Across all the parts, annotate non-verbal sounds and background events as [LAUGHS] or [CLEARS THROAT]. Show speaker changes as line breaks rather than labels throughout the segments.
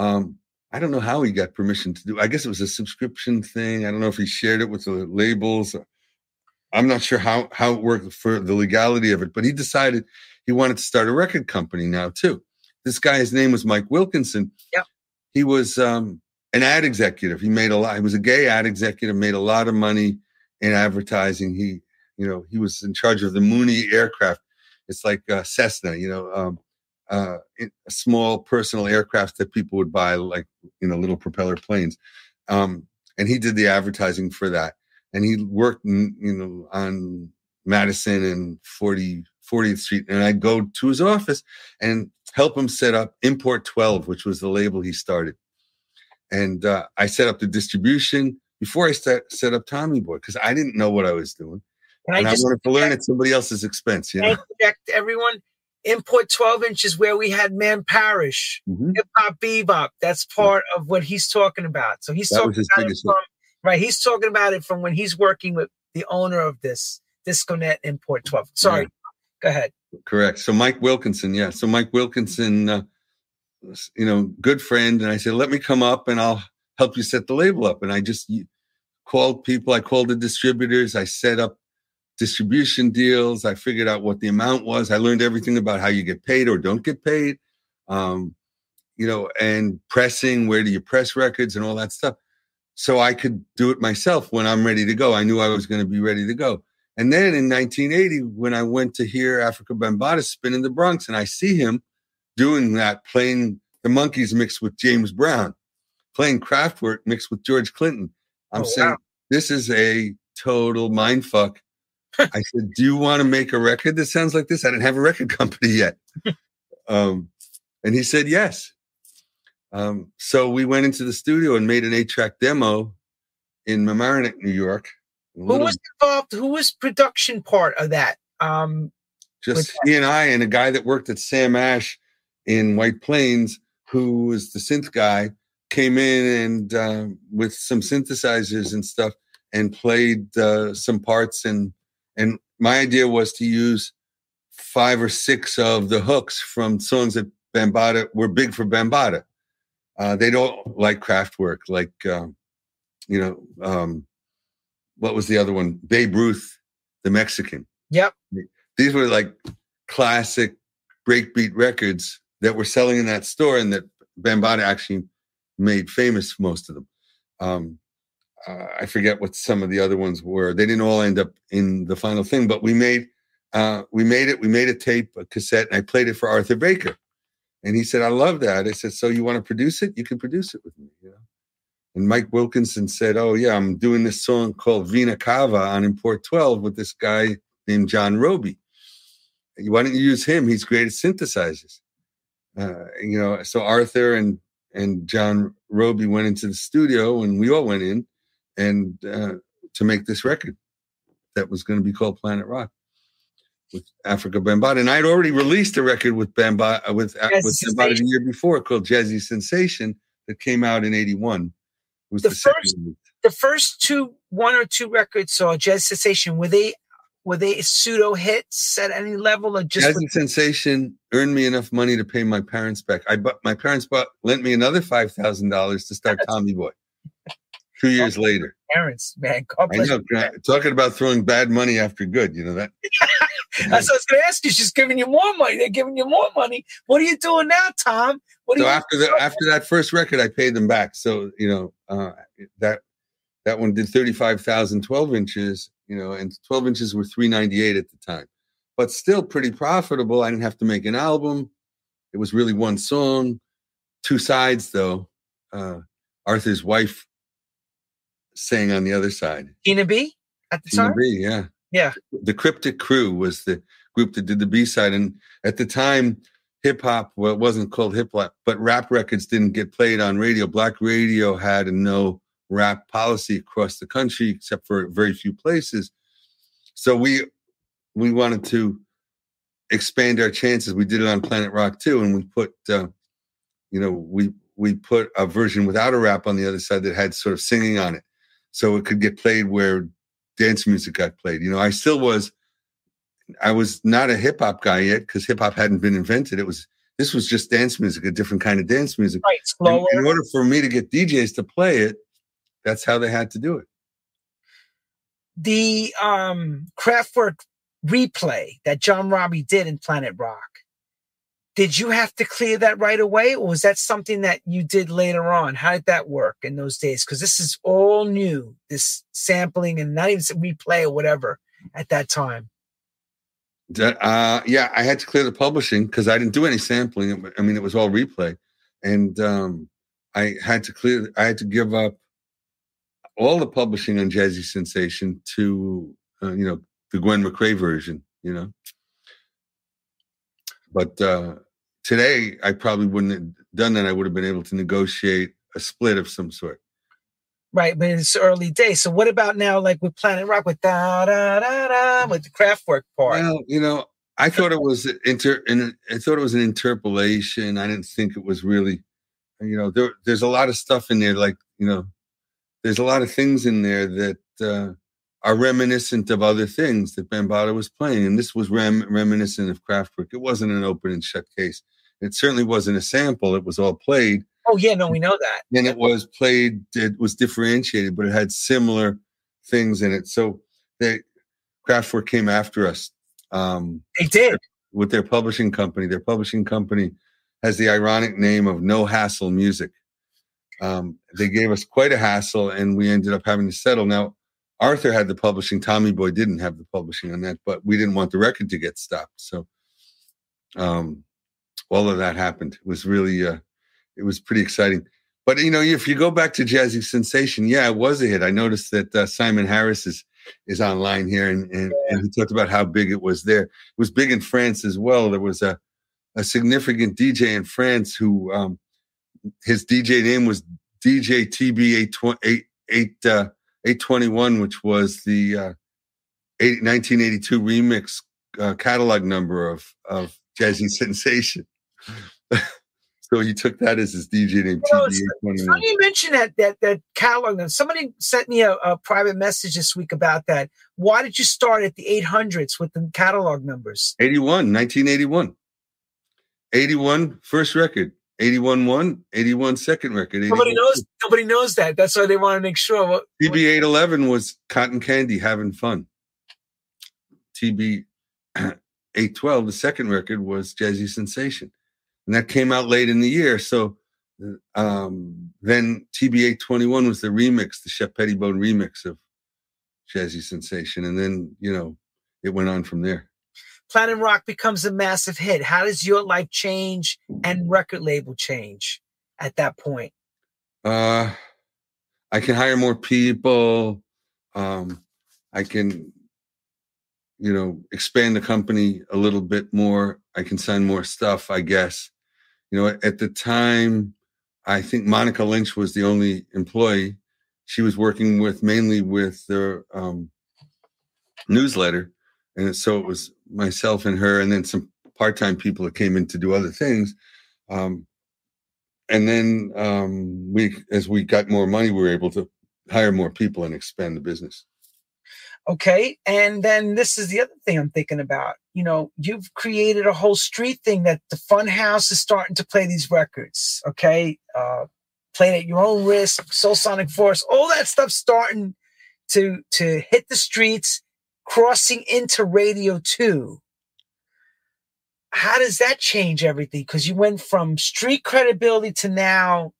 Um, I don't know how he got permission to do. I guess it was a subscription thing. I don't know if he shared it with the labels. I'm not sure how how it worked for the legality of it, but he decided he wanted to start a record company now too. This guy, his name was Mike Wilkinson.
Yep.
He was um, an ad executive. He made a lot. He was a gay ad executive. Made a lot of money in advertising. He, you know, he was in charge of the Mooney aircraft. It's like uh, Cessna, you know, um, uh, a small personal aircraft that people would buy, like you know, little propeller planes. Um, and he did the advertising for that. And he worked, in, you know, on Madison and 40, 40th Street. And I'd go to his office and help him set up Importe 12, which was the label he started. And uh, I set up the distribution before I set, set up Tommy Boy because I didn't know what I was doing.
Can
and I
just
wanted to learn at somebody else's expense. You know?
everyone? Importe 12 inches where we had Man Parrish,
Mhm.
hip hop bebop. That's part of what he's talking about. So he's
That
talking about it from right. He's talking about it from when he's working with the owner of this Disconet Importe 12. Sorry, go ahead.
Correct. So Mike Wilkinson, yeah. So Mike Wilkinson, uh, you know, good friend, and I said, let me come up and I'll help you set the label up. And I just called people. I called the distributors. I set up distribution deals. I figured out what the amount was. I learned everything about how you get paid or don't get paid. Um, you know, and pressing, where do you press records and all that stuff. So I could do it myself when I'm ready to go. I knew I was going to be ready to go. And then in 1980, when I went to hear Afrika Bambaataa spin in the Bronx, and I see him doing that, playing the Monkees mixed with James Brown, playing Kraftwerk mixed with George Clinton. I'm
Oh,
saying
wow.
this is a total mind fuck. [LAUGHS] I said, "Do you want to make a record that sounds like this?" I didn't have a record [LAUGHS] company yet, um, and he said yes. Um, so we went into the studio and made an eight-track demo in Mamaroneck, New York.
Who
little-
was involved? Who was production part of that? Um,
just he and I and a guy that worked at Sam Ash in White Plains, who was the synth guy, came in and uh, with some synthesizers and stuff and played uh, some parts and and my idea was to use five or six of the hooks from songs that Bambaataa were big for Bambaataa. Uh, they don't like Kraftwerk, like um, you know um, what was the other one? Babe Ruth, the Mexican
yep.
these were like classic breakbeat records that were selling in that store and that Bambaataa actually made famous most of them. Um, uh, I forget what some of the other ones were. They didn't all end up in the final thing, but we made uh, we made it. We made a tape, a cassette, and I played it for Arthur Baker. And he said, "I love that." I said, "So you want to produce it? You can produce it with me." You know. And Mike Wilkinson said, "Oh yeah, I'm doing this song called Vena Cava on Importe 12 with this guy named John Robie. Why don't you use him? He's great at synthesizers." Uh, you know, so Arthur and and John Robie went into the studio, and we all went in, and uh, to make this record that was going to be called Planet Rock with Afrika Bambaataa. And I'd already released a record with Bambaataa with, uh,
Jazzy
with Bambaataa the year before called Jazzy Sensation that came out in '81. It was
The
the,
first- The first two, one or two records saw Jazz Sensation. Were they were they pseudo hits at any level, or just
Jazzy Sensation earned me enough money to pay my parents back. I bought my parents bought lent me another five thousand dollars to start Tommy Boy. Two years later,
parents? Man, God
I know.
you.
Talking about throwing bad money after good, you know that. [LAUGHS]
That's what I was going to ask you. She's giving you more money. They're giving you more money. What are you doing now, Tom? What
So after the after that first record, I paid them back. So you know uh, that that one did thirty five thousand twelve inches. You know, and twelve inches were three ninety eight at the time, but still pretty profitable. I didn't have to make an album. It was really one song, two sides though. Uh, Arthur's wife sang on the other side.
Tina B at the
Tina
time?
B, yeah.
Yeah.
The Cryptic Crew was the group that did the B side. And at the time, hip hop, well, it wasn't called hip hop, but rap records didn't get played on radio. Black radio had a no rap policy across the country, except for very few places. So we we wanted to expand our chances. We did it on Planet Rock too, and we put uh, you know we we put a version without a rap on the other side that had sort of singing on it, so it could get played where dance music got played. You know, I still was. I was not a hip hop guy yet because hip hop hadn't been invented. It was This was just dance music, a different kind of dance music.
Right, slower.
In, in order for me to get DJs to play it, that's how they had to do it.
The um Kraftwerk replay that John Robie did in Planet Rock. Did you have to clear that right away, or was that something that you did later on? How did that work in those days? Because this is all new, this sampling and not even replay or whatever at that time.
Uh, yeah, I had to clear the publishing because I didn't do any sampling. I mean, it was all replay, and um, I had to clear. I had to give up all the publishing on Jazzy Sensation to uh, you know the Gwen McCrae version. You know, but uh, today I probably wouldn't have done that. I would have been able to negotiate a split of some sort.
Right, but it's early days. So what about now, like with Planet Rock, with da da da da, with the Kraftwerk part?
Well, you know, I thought it was inter, I thought it was an interpolation. I didn't think it was really, you know, there, there's a lot of stuff in there. Like, you know, there's a lot of things in there that uh, are reminiscent of other things that Bambaataa was playing, and this was rem- reminiscent of Kraftwerk. It wasn't an open and shut case. It certainly wasn't a sample. It was all played
Oh yeah, no, we know that.
And it was played. It was differentiated, but it had similar things in it. So they Kraftwerk came after us. Um,
they did
with their publishing company. Their publishing company has the ironic name of No Hassle Music. Um, they gave us quite a hassle, and we ended up having to settle. Now, Arthur had the publishing. Tommy Boy didn't have the publishing on that, but we didn't want the record to get stopped. So, um, all of that happened. It was really uh, it was pretty exciting. But you know, if you go back to Jazzy Sensation, yeah, it was a hit. I noticed that uh, Simon Harris is is online here, and, and, and he talked about how big it was there. It was big in France as well. There was a a significant DJ in France who um, his DJ name was DJ TB 821, uh, which was the uh, 1982 remix uh, catalog number of of Jazzy Sensation. [LAUGHS] So he took that as his DJ name. You know,
funny you mention that that that catalog. Number. Somebody sent me a, a, private message this week about that. Why did you start at the 800s with the catalog numbers?
81, 1981. 81 first record. 81 one, 81 second record.
Nobody knows. Nobody knows that. That's why they want to make sure. What,
TB 811 was Cotton Candy, having fun. TB [CLEARS THROAT] 812, the second record, was Jazzy Sensation and that came out late in the year. So um, then TB 821 was the remix, the Shep Pettibone remix of Jazzy Sensation, and then you know it went on from there.
Planet Rock becomes a massive hit. How does your life change and record label change at that point?
Uh, I can hire more people. Um, I can, you know, expand the company a little bit more. I can sign more stuff, I guess you know, at the time, I think Monica Lynch was the only employee. She was working with mainly with the um, newsletter, and so it was myself and her, and then some part-time people that came in to do other things. Um, and then um, we, as we got more money, we were able to hire more people and expand the business.
Okay. And then this is the other thing I'm thinking about. You know, you've created a whole street thing that the fun house is starting to play these records. Okay. Uh, playing at your own risk, Soul Sonic Force, all that stuff starting to, to hit the streets, crossing into radio too. How does that change everything? Because you went from street credibility to now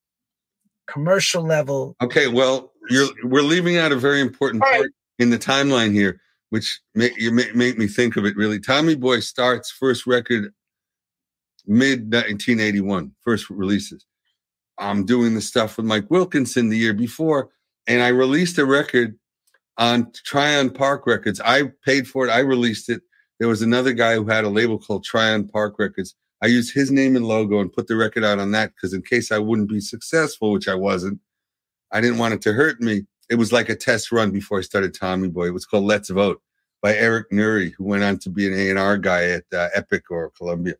commercial level.
Okay, well, you're we're leaving out a very important part in the timeline here, which make you make, make me think of it really. Tommy Boy starts first record mid 1981, first releases. I'm doing the stuff with Mike Wilkinson the year before, and I released a record on Tryon Park Records. I paid for it. I released it. There was another guy who had a label called Tryon Park Records. I used his name and logo and put the record out on that because in case I wouldn't be successful, which I wasn't, I didn't want it to hurt me it was like a test run before I started Tommy Boy. It was called Let's Vote by Eric Nuri, who went on to be an A&R guy at uh, Epic or Columbia.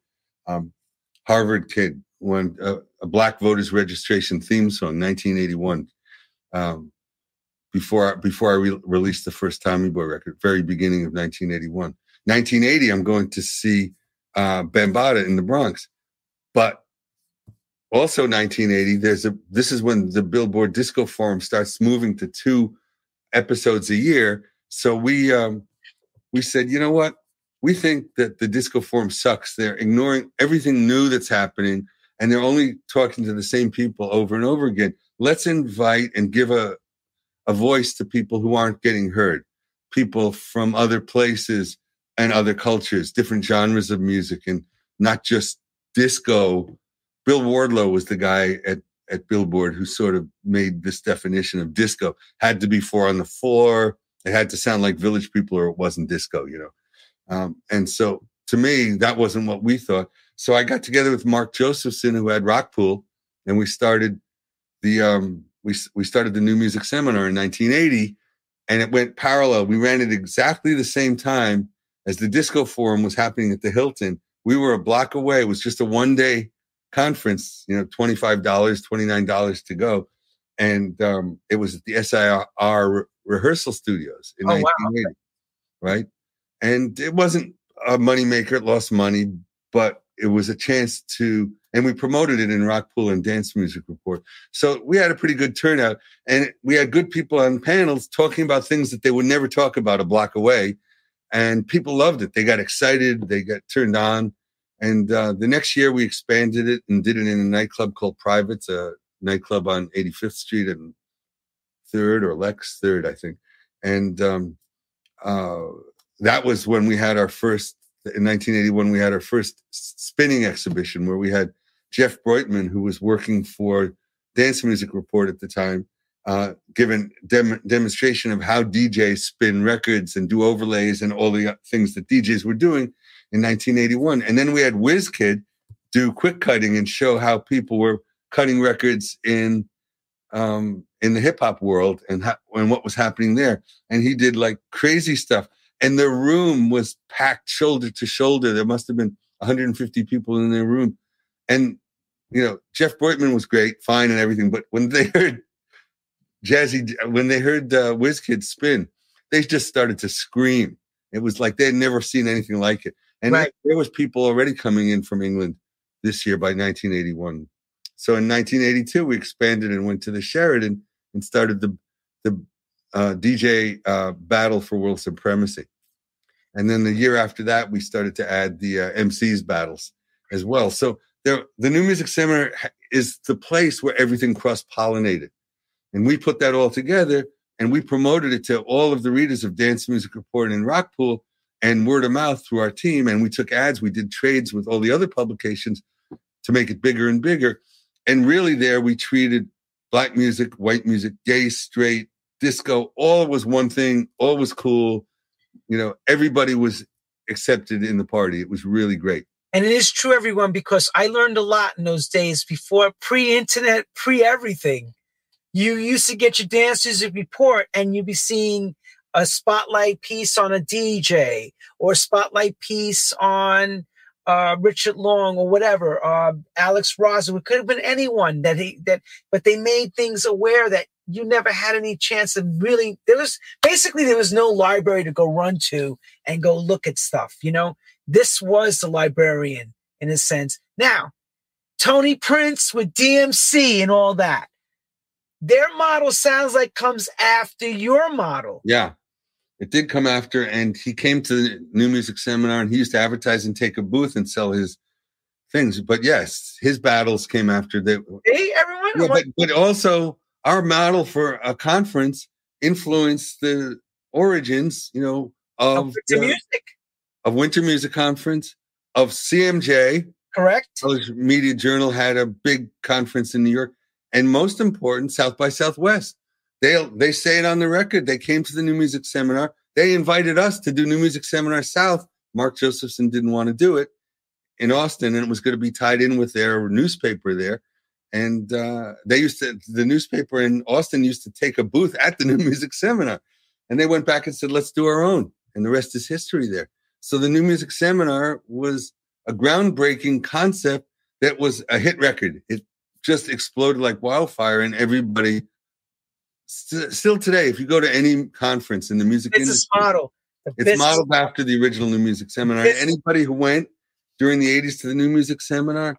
Um, Harvard kid, won uh, a Black Voters Registration theme song, 1981. Um, before before I re- released the first Tommy Boy record, very beginning of 1981. 1980, I'm going to see uh, Bambaataa in the Bronx. but also 1980 there's a this is when the billboard disco forum starts moving to two episodes a year so we um we said you know what we think that the disco forum sucks they're ignoring everything new that's happening and they're only talking to the same people over and over again let's invite and give a a voice to people who aren't getting heard people from other places and other cultures different genres of music and not just disco Bill Wardlow was the guy at at Billboard who sort of made this definition of disco. Had to be four on the floor. It had to sound like Village People, or it wasn't disco, you know. Um, and so, to me, that wasn't what we thought. So I got together with Mark Josephson, who had Rockpool, and we started the um, we we started the New Music Seminar in 1980, and it went parallel. We ran it exactly the same time as the Disco Forum was happening at the Hilton. We were a block away. It was just a one day conference, you know, $25, $29 to go. And um, it was at the SIR re- rehearsal studios in oh, 1980, wow. right? And it wasn't a moneymaker, it lost money, but it was a chance to, and we promoted it in Rockpool and Dance Music Report. So we had a pretty good turnout and we had good people on panels talking about things that they would never talk about a block away. And people loved it. They got excited, they got turned on. And uh, the next year we expanded it and did it in a nightclub called Privates, a nightclub on 85th Street and Third or Lex Third, I think. And um, uh, that was when we had our first in 1981. We had our first spinning exhibition where we had Jeff Breitman, who was working for Dance Music Report at the time, uh, given dem- demonstration of how DJs spin records and do overlays and all the things that DJs were doing in 1981. And then we had WizKid do quick cutting and show how people were cutting records in um, in the hip hop world and and what was happening there. And he did like crazy stuff. And the room was packed shoulder to shoulder. There must have been 150 people in the room. And you know, Jeff Breitman was great, fine, and everything. But when they [LAUGHS] heard Jazzy, when they heard uh, WizKid spin, they just started to scream. It was like they'd never seen anything like it. And right. there was people already coming in from England this year by 1981. So in 1982, we expanded and went to the Sheraton and started the the uh, DJ uh, battle for world supremacy. And then the year after that, we started to add the uh, MCs battles as well. So there, the New Music Seminar is the place where everything cross pollinated. And we put that all together and we promoted it to all of the readers of Dance Music Report and Rockpool and word of mouth through our team. And we took ads, we did trades with all the other publications to make it bigger and bigger. And really, there we treated black music, white music, gay, straight, disco, all was one thing, all was cool. You know, everybody was accepted in the party. It was really great.
And it is true, everyone, because I learned a lot in those days before pre internet, pre everything. You used to get your dancers report and you'd be seeing a spotlight piece on a DJ or a spotlight piece on uh, Richard Long or whatever, uh, Alex Rosen. It could have been anyone that he that, but they made things aware that you never had any chance of really. There was basically there was no library to go run to and go look at stuff. You know, this was the librarian in a sense. Now, Tony Prince with DMC and all that. Their model sounds like comes after your model.
Yeah. It did come after, and he came to the new music seminar, and he used to advertise and take a booth and sell his things. But yes, his battles came after. They,
hey, everyone.
Yeah, but, but also our model for a conference influenced the origins, you know, of,
of the, music,
of winter music conference, of CMJ.
Correct.
College Media Journal had a big conference in New York, and most important, South by Southwest. They they say it on the record. They came to the New Music Seminar. They invited us to do New Music Seminar South. Mark Josephson didn't want to do it in Austin, and it was going to be tied in with their newspaper there. And uh, they used to the newspaper in Austin used to take a booth at the [LAUGHS] New Music Seminar, and they went back and said, "Let's do our own." And the rest is history there. So the New Music Seminar was a groundbreaking concept that was a hit record. It just exploded like wildfire, and everybody st- still today, if you go to any conference in the music
it's
industry,
model.
it's modeled after the original New Music Seminar. Anybody who went during the 80s to the New Music Seminar,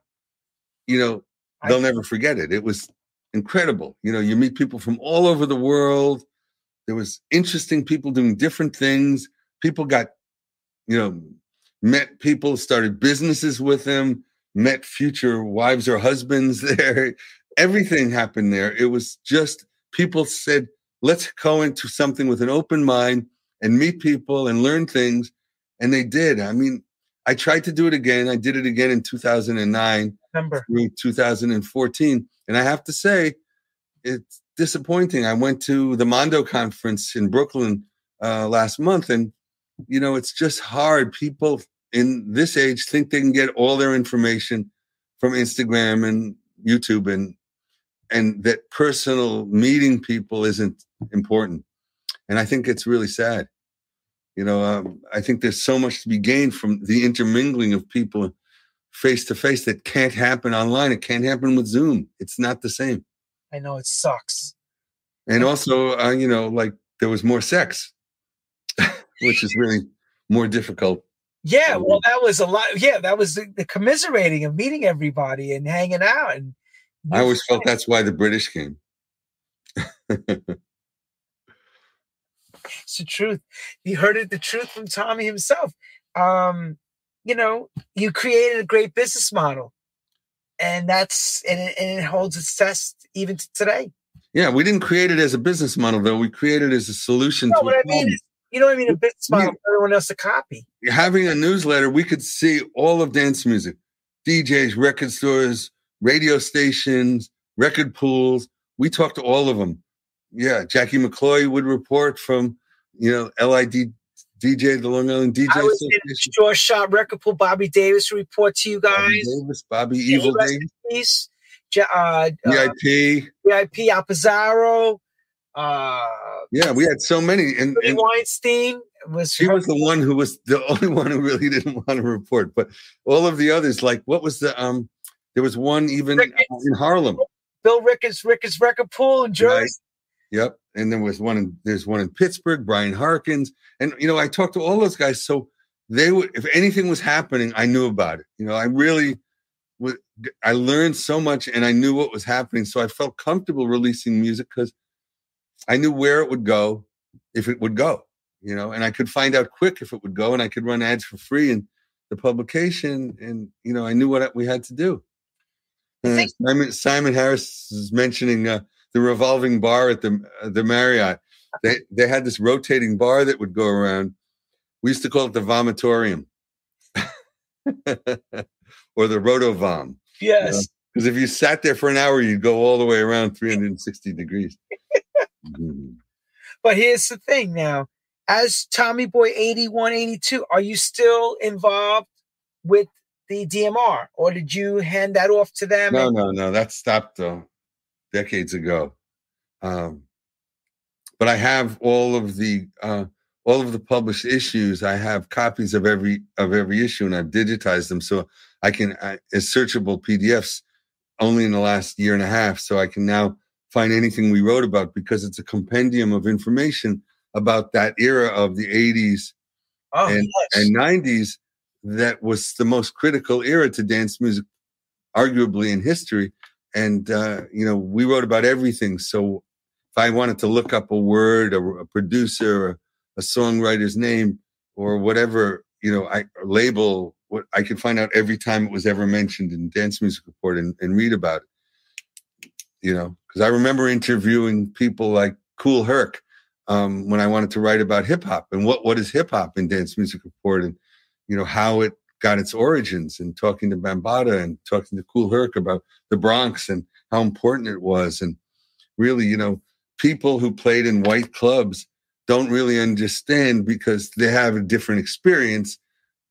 you know, they'll never forget it. It was incredible. You know, you meet people from all over the world. There was interesting people doing different things. People got, you know, met people, started businesses with them, met future wives or husbands [LAUGHS] there. Everything happened there. It was just people said, let's go into something with an open mind and meet people and learn things. And they did. I mean, I tried to do it again. I did it again in 2009
Remember.
through 2014. And I have to say, it's disappointing. I went to the Mondo conference in Brooklyn uh, last month, and you know, it's just hard. People in this age think they can get all their information from Instagram and YouTube, and and that personal meeting people isn't important. And I think it's really sad. You know, um, I think there's so much to be gained from the intermingling of people face to face that can't happen online. It can't happen with Zoom. It's not the same.
I know it sucks.
And also, uh, you know, like there was more sex, [LAUGHS] which is really more difficult.
Yeah, well, that was a lot. Yeah, that was the, the commiserating of meeting everybody and hanging out. And
I always felt that's why the British came. [LAUGHS]
it's the truth. You heard it, the truth from Tommy himself. Um, you know, you created a great business model, and that's and it, and it holds its test even to today.
Yeah, we didn't create it as a business model, though. We created it as a solution
No,
to
what
a
I mean
problem.
is, you know what I mean? A business
Yeah.
model for everyone else to copy.
Having a newsletter, we could see all of dance music, DJs, record stores, radio stations, record pools. We talked to all of them. Yeah, Jackie McCloy would report from, you know, LID DJ, the Long Island DJ
I was in. Short Shot Record Pool. Bobby Davis report to you guys.
Bobby Davis, Bobby Evil Davis,
in peace. Ja- Uh, uh,
VIP.
VIP Apizarro. Uh,
Yeah, we had so many, and, and
Weinstein was.
she was the one who was the [LAUGHS] only one who really didn't want to report. But all of the others, like what was the um? There was one even
Ricketts.
in Harlem.
Bill Ricketts, Ricketts Record Pool in Jersey.
Right. Yep. And there was one in there's one in Pittsburgh, Brian Harkins. And you know, I talked to all those guys. So they would if anything was happening, I knew about it. You know, I really would I learned so much and I knew what was happening. So I felt comfortable releasing music because I knew where it would go if it would go, you know, and I could find out quick if it would go and I could run ads for free in the publication. And, you know, I knew what we had to do. Uh, Simon, Simon Harris is mentioning uh, the revolving bar at the uh, the Marriott. They they had this rotating bar that would go around. We used to call it the vomitorium, [LAUGHS] or the rotovom.
Yes.
Because if you sat there for an hour, you'd go all the way around [LAUGHS] 360 degrees. Mhm.
But here's the thing now. As Tommy Boy 81, 82, are you still involved with the DMR or did you hand that off to them?
No,
and-
no, no. That stopped though, decades ago. Um, but I have all of the uh, all of the published issues. I have copies of every of every issue, and I've digitized them so I can I, as searchable PDFs. Only in the last year and a half, so I can now find anything we wrote about because it's a compendium of information about that era of the 80s
oh,
and-
yes.
and 90s that was the most critical era to dance music arguably in history. And uh, you know we wrote about everything. So if i wanted to look up a word or a producer or a songwriter's name or whatever you know i label what i could find out every time it was ever mentioned in dance music report and, and read about it you know because i remember interviewing people like Kool Herc um, when i wanted to write about hip-hop and what what is hip-hop in dance music report and you know how it got its origins and talking to Bambaataa and talking to Kool Herc about the Bronx and how important it was. And really you know people who played in white clubs don't really understand because they have a different experience.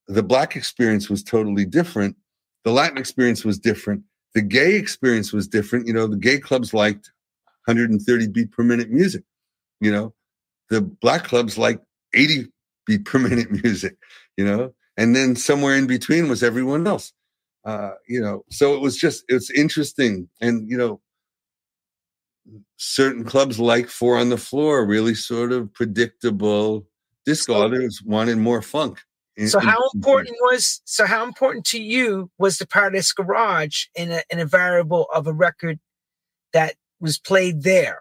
The black experience was totally different. The latin experience was different the gay experience was different. You know the gay clubs liked 130 beat per minute music. You know the black clubs like 80 beat per [LAUGHS] minute music you know? And then somewhere in between was everyone else. Uh you know so it was just it's interesting. And you know certain clubs like four on the floor really sort of predictable disco. Others wanted more funk
So how important was so how important to you was the Paradise Garage in a in a variable of a record that was played there,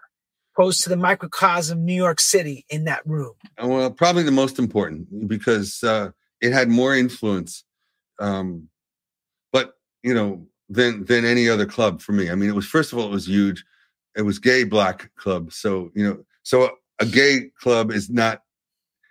opposed to the microcosm New York City in that room?
Well, probably the most important because uh, it had more influence, um, but you know, than than any other club for me. I mean, it was first of all, it was huge. It was gay black club, so you know, so a gay club is not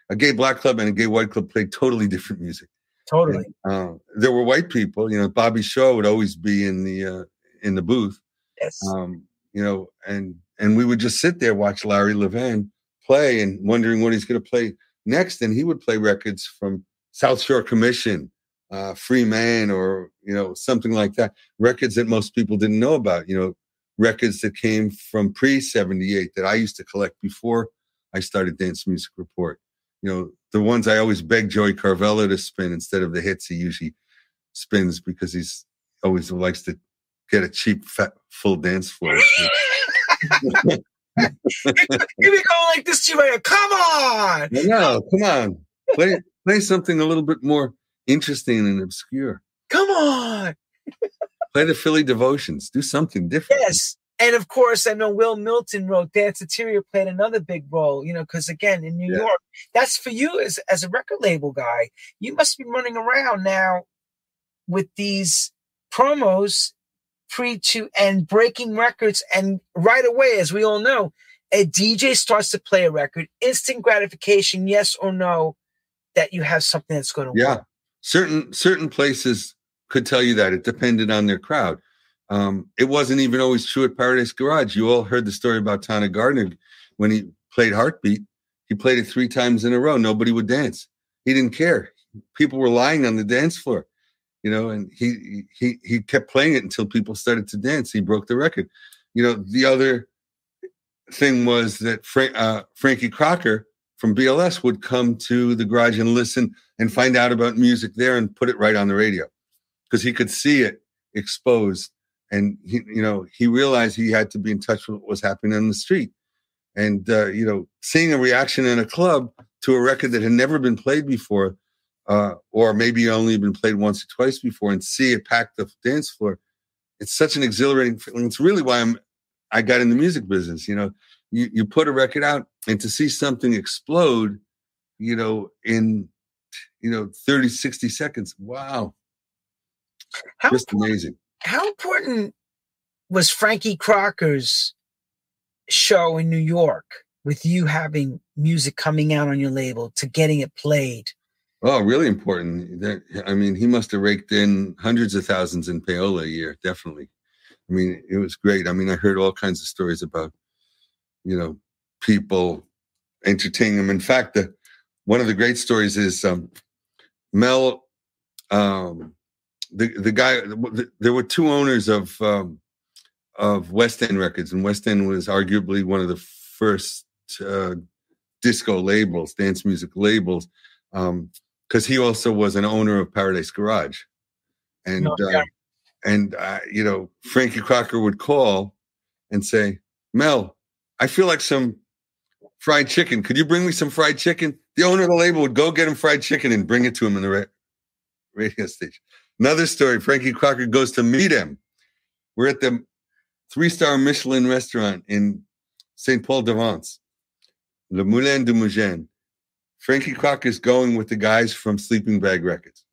a gay black club and a gay white club play totally different music.
Totally.
Uh, there were white people, you know, Bobby Shaw would always be in the uh, in the booth,
Yes.
um, you know, and and we would just sit there watch Larry Levan play and wondering what he's going to play next, and he would play records from South Shore Commission, uh, Free Man, or you know something like that, records that most people didn't know about, you know, records that came from pre '78 that I used to collect before I started Dance Music Report. You know, the ones I always beg Joey Carvello to spin instead of the hits he usually spins because he's always likes to get a cheap, fat, full dance floor. [LAUGHS]
you be going like this too, now. Come on.
no, come on, play play something a little bit more interesting and obscure.
Come on.
Play the Philly Devotions. Do something different.
Yes. And of course, I know Will Milton wrote Danceteria played another big role, you know, because again, in New
Yeah.
York, that's for you as, as a record label guy. You must be running around now with these promos pre to and breaking records. And right away, as we all know, a DJ starts to play a record, instant gratification, yes or no, that you have something that's going to
Yeah,
work. Yeah.
Certain certain places could tell you that it depended on their crowd. Um, it wasn't even always true at Paradise Garage. You all heard the story about Taana Gardner when he played Heartbeat. He played it three times in a row. Nobody would dance. He didn't care. People were lying on the dance floor, you know, and he he he kept playing it until people started to dance. He broke the record. You know, the other thing was that uh, Frankie Crocker from BLS would come to the garage and listen and find out about music there and put it right on the radio because he could see it exposed and he you know he realized he had to be in touch with what was happening on the street. And uh, you know seeing a reaction in a club to a record that had never been played before uh, or maybe only been played once or twice before and see it pack the dance floor it's such an exhilarating feeling. It's really why i'm i got in the music business you know. You, you put a record out and to see something explode you know in you know 30 60 seconds wow.
How
just amazing
how important was Frankie Crocker's show in New York with you having music coming out on your label to getting it played?
oh really important. I mean he must have raked in hundreds of thousands in payola a year definitely. I mean it was great. I mean i heard all kinds of stories about you know people entertaining him. In fact the one of the great stories is um mel um the the guy the, there were two owners of um of west end records and west end was arguably one of the first uh disco labels dance music labels um because he also was an owner of paradise garage. And
Oh,
uh, and uh, you know frankie crocker would call and say mel i feel like some fried chicken. Could you bring me some fried chicken? The owner of the label would go get him fried chicken and bring it to him in the ra- radio station another story frankie crocker goes to meet him we're at the three star michelin restaurant in st paul de vence le moulin du Mougins frankie crocker's going with the guys from sleeping bag records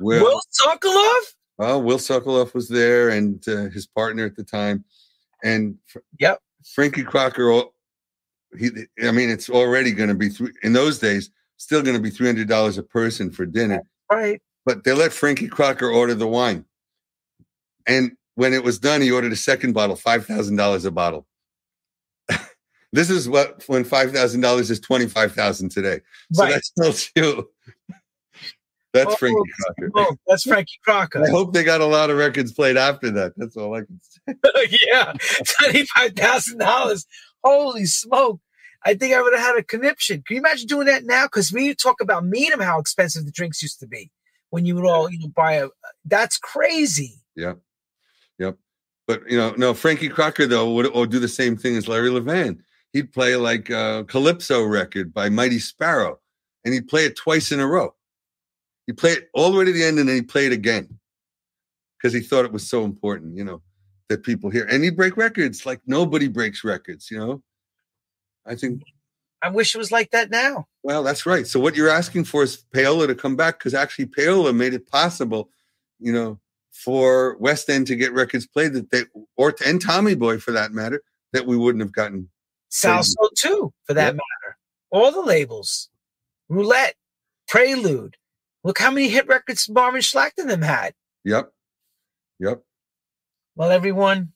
well,
Will Socolov?
well, Will Socolov was there and uh, his partner at the time. And
Yep.
Frankie Crocker, he, I mean, it's already going to be three, in those days, still going to be $300 a person for dinner.
Right.
But they let Frankie Crocker order the wine. And when it was done, he ordered a second bottle, $5,000 a bottle. [LAUGHS] this is what, when $5,000 is 25000 today. So
Right.
that tells you. That's
Oh,
Frankie oh, Crocker.
Oh, that's Frankie Crocker.
I hope they got a lot of records played after that. That's all I can say. [LAUGHS]
yeah, twenty-five thousand dollars. Holy smoke! I think I would have had a conniption. Can you imagine doing that now? Because we talk about meet 'em how expensive the drinks used to be when you would all you know buy a. That's crazy.
Yep. Yep. But you know, no, Frankie Crocker though would or do the same thing as Larry Levan. He'd play like a Calypso record by Mighty Sparrow, and he'd play it twice in a row. he'd play it all the way to the end, and then he'd play it again because he thought it was so important, you know, that people hear. And he break records like nobody breaks records, you know. I think.
I wish it was like that now.
Well, that's right. So what you're asking for is Payola to come back because actually Payola made it possible, you know, for West End to get records played that they or and Tommy Boy for that matter that we wouldn't have gotten.
Salsoul too, for that yep. matter. All the labels, Roulette, Prelude. Look how many hit records Marvin Schlacht and them had.
Yep. Yep.
Well, everyone,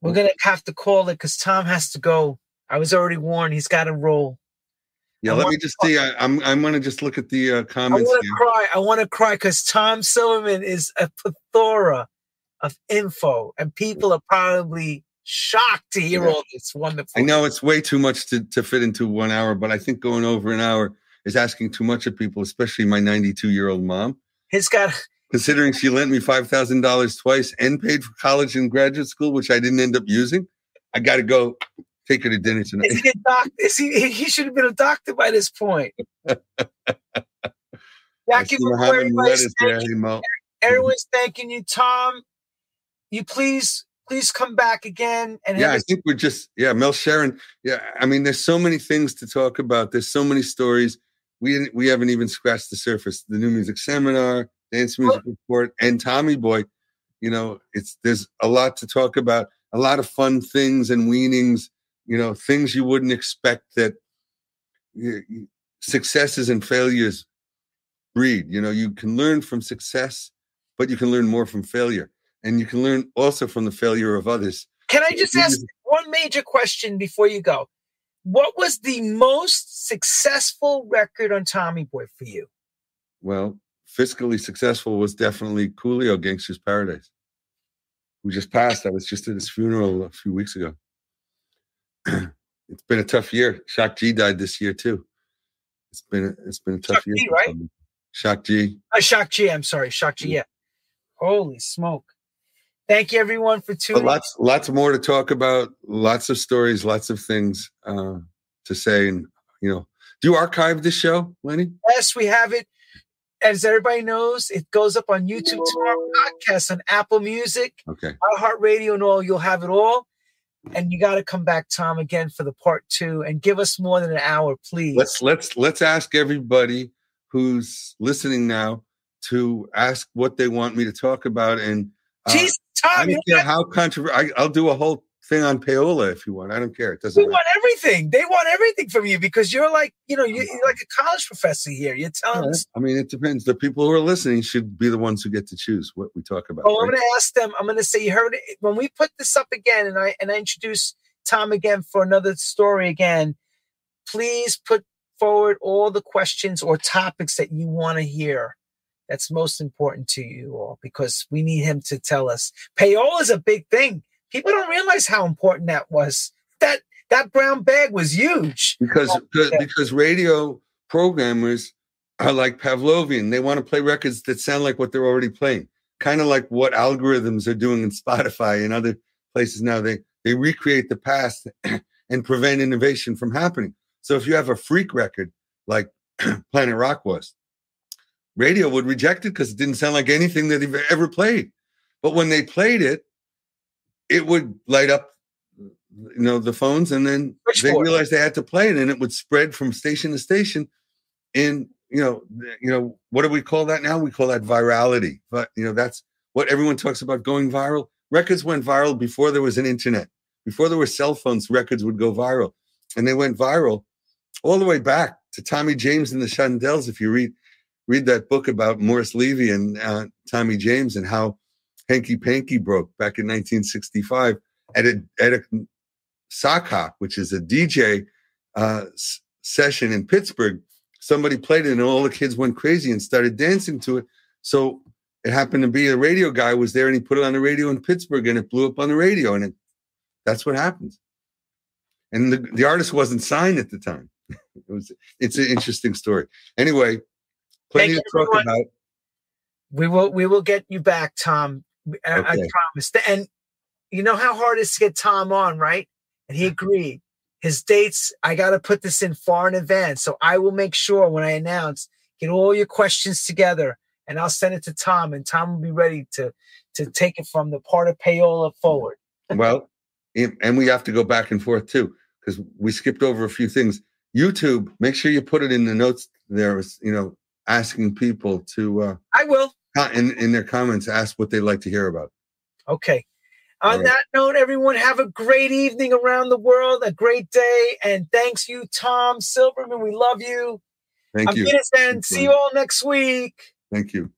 we're oh. gonna have to call it because Tom has to go. I was already warned. He's got to roll.
Yeah, I let me just see. I, am I'm, I'm gonna just look at the uh, comments.
I want to cry. I want to cry because Tom Silverman is a plethora of info, and people are probably shocked to hear yeah. all this wonderful.
I know it's way too much to, to fit into one hour, but I think going over an hour is asking too much of people, especially my 92 year old mom.
He's got
considering she lent me five thousand dollars twice and paid for college and graduate school, which I didn't end up using. I got to go take her to dinner tonight.
Is he, a doc- is he, he should have been a doctor by this point. [LAUGHS] Jackie, everybody's thanking, everyone's thanking you, Tom. You please please come back again and
yeah i think we're just yeah Mel Cheren yeah i mean there's so many things to talk about there's so many stories we we haven't even scratched the surface the new music seminar dance music oh. report and tommy boy you know it's there's a lot to talk about a lot of fun things and weanings you know things you wouldn't expect that successes and failures breed you know you can learn from success but you can learn more from failure and you can learn also from the failure of others.
Can I just ask one major question before you go? What was the most successful record on Tommy Boy for you?
Well, fiscally successful was definitely Coolio Gangsta's Paradise, who just passed. I was just at his funeral a few weeks ago. [CLEARS THROAT] it's been a tough year. Shock G died this year too. It's been a, it's been a tough Shock year. G,
right?
Shock G.
Uh, Shock G. I'm sorry, Shock G. Yeah. Holy smoke! Thank you, everyone, for tuning.
But lots, lots more to talk about. Lots of stories, lots of things uh, to say, and you know, do you archive this show, Lenny?
Yes, we have it. As everybody knows, it goes up on YouTube tomorrow. Podcast on Apple Music,
okay,
iHeartRadio, and all. You'll have it all. And you got to come back, Tom, again for the part two, and give us more than an hour, please.
Let's let's let's ask everybody who's listening now to ask what they want me to talk about, and
uh, Jeez, Tom,
I don't care how controversial. I'll do a whole thing on payola if you want. I don't care. It doesn't.
We want everything. They want everything from you because you're like, you know, you're, you're like a college professor here. You're telling us.
I mean, it depends. The people who are listening should be the ones who get to choose what we talk about.
Oh, right? I'm going to ask them. I'm going to say, you heard it when we put this up again, and I and I introduce Tom again for another story again. Please put forward all the questions or topics that you want to hear that's most important to you all because we need him to tell us. Payola is a big thing. People don't realize how important that was. That that brown bag was huge.
Because oh, because radio programmers are like Pavlovian. They want to play records that sound like what they're already playing. Kind of like what algorithms are doing in Spotify and other places now. They they recreate the past [CLEARS THROAT] and prevent innovation from happening. So if you have a freak record like [CLEARS THROAT] Planet Rock was, radio would reject it because it didn't sound like anything that they've ever played. But when they played it, it would light up, you know, the phones, and then they realized they had to play it, and it would spread from station to station. In you know, you know, what do we call that now? We call that virality. But you know, that's what everyone talks about going viral. Records went viral before there was an internet. Before there were cell phones, records would go viral, and they went viral all the way back to Tommy James and the Shondells. If you read read that book about Morris Levy and uh, Tommy James and how Hanky Panky broke back in 1965 at a, at a sock hop, which is a DJ uh, s- session in Pittsburgh. Somebody played it and all the kids went crazy and started dancing to it. So it happened to be a radio guy was there and he put it on the radio in Pittsburgh and it blew up on the radio and it, that's what happens. And the, the artist wasn't signed at the time. [LAUGHS] it was it's an interesting story. Anyway, Plenty to talk about.
We will we will get you back, Tom. I, okay. I promise. And you know how hard it is to get Tom on, right? And he agreed. His dates, I got to put this in far in advance. So I will make sure when I announce get all your questions together, and I'll send it to Tom, and Tom will be ready to to take it from the part of payola forward.
well, and we have to go back and forth too because we skipped over a few things. YouTube, make sure you put it in the notes there. You know, asking people to. Uh,
I will.
In in their comments, ask what they'd like to hear about.
Okay. On right. that note, everyone have a great evening around the world, a great day, and thanks you, Tom Silverman. We love you.
Thank
I'm
you.
Gonna see you all next week.
Thank you.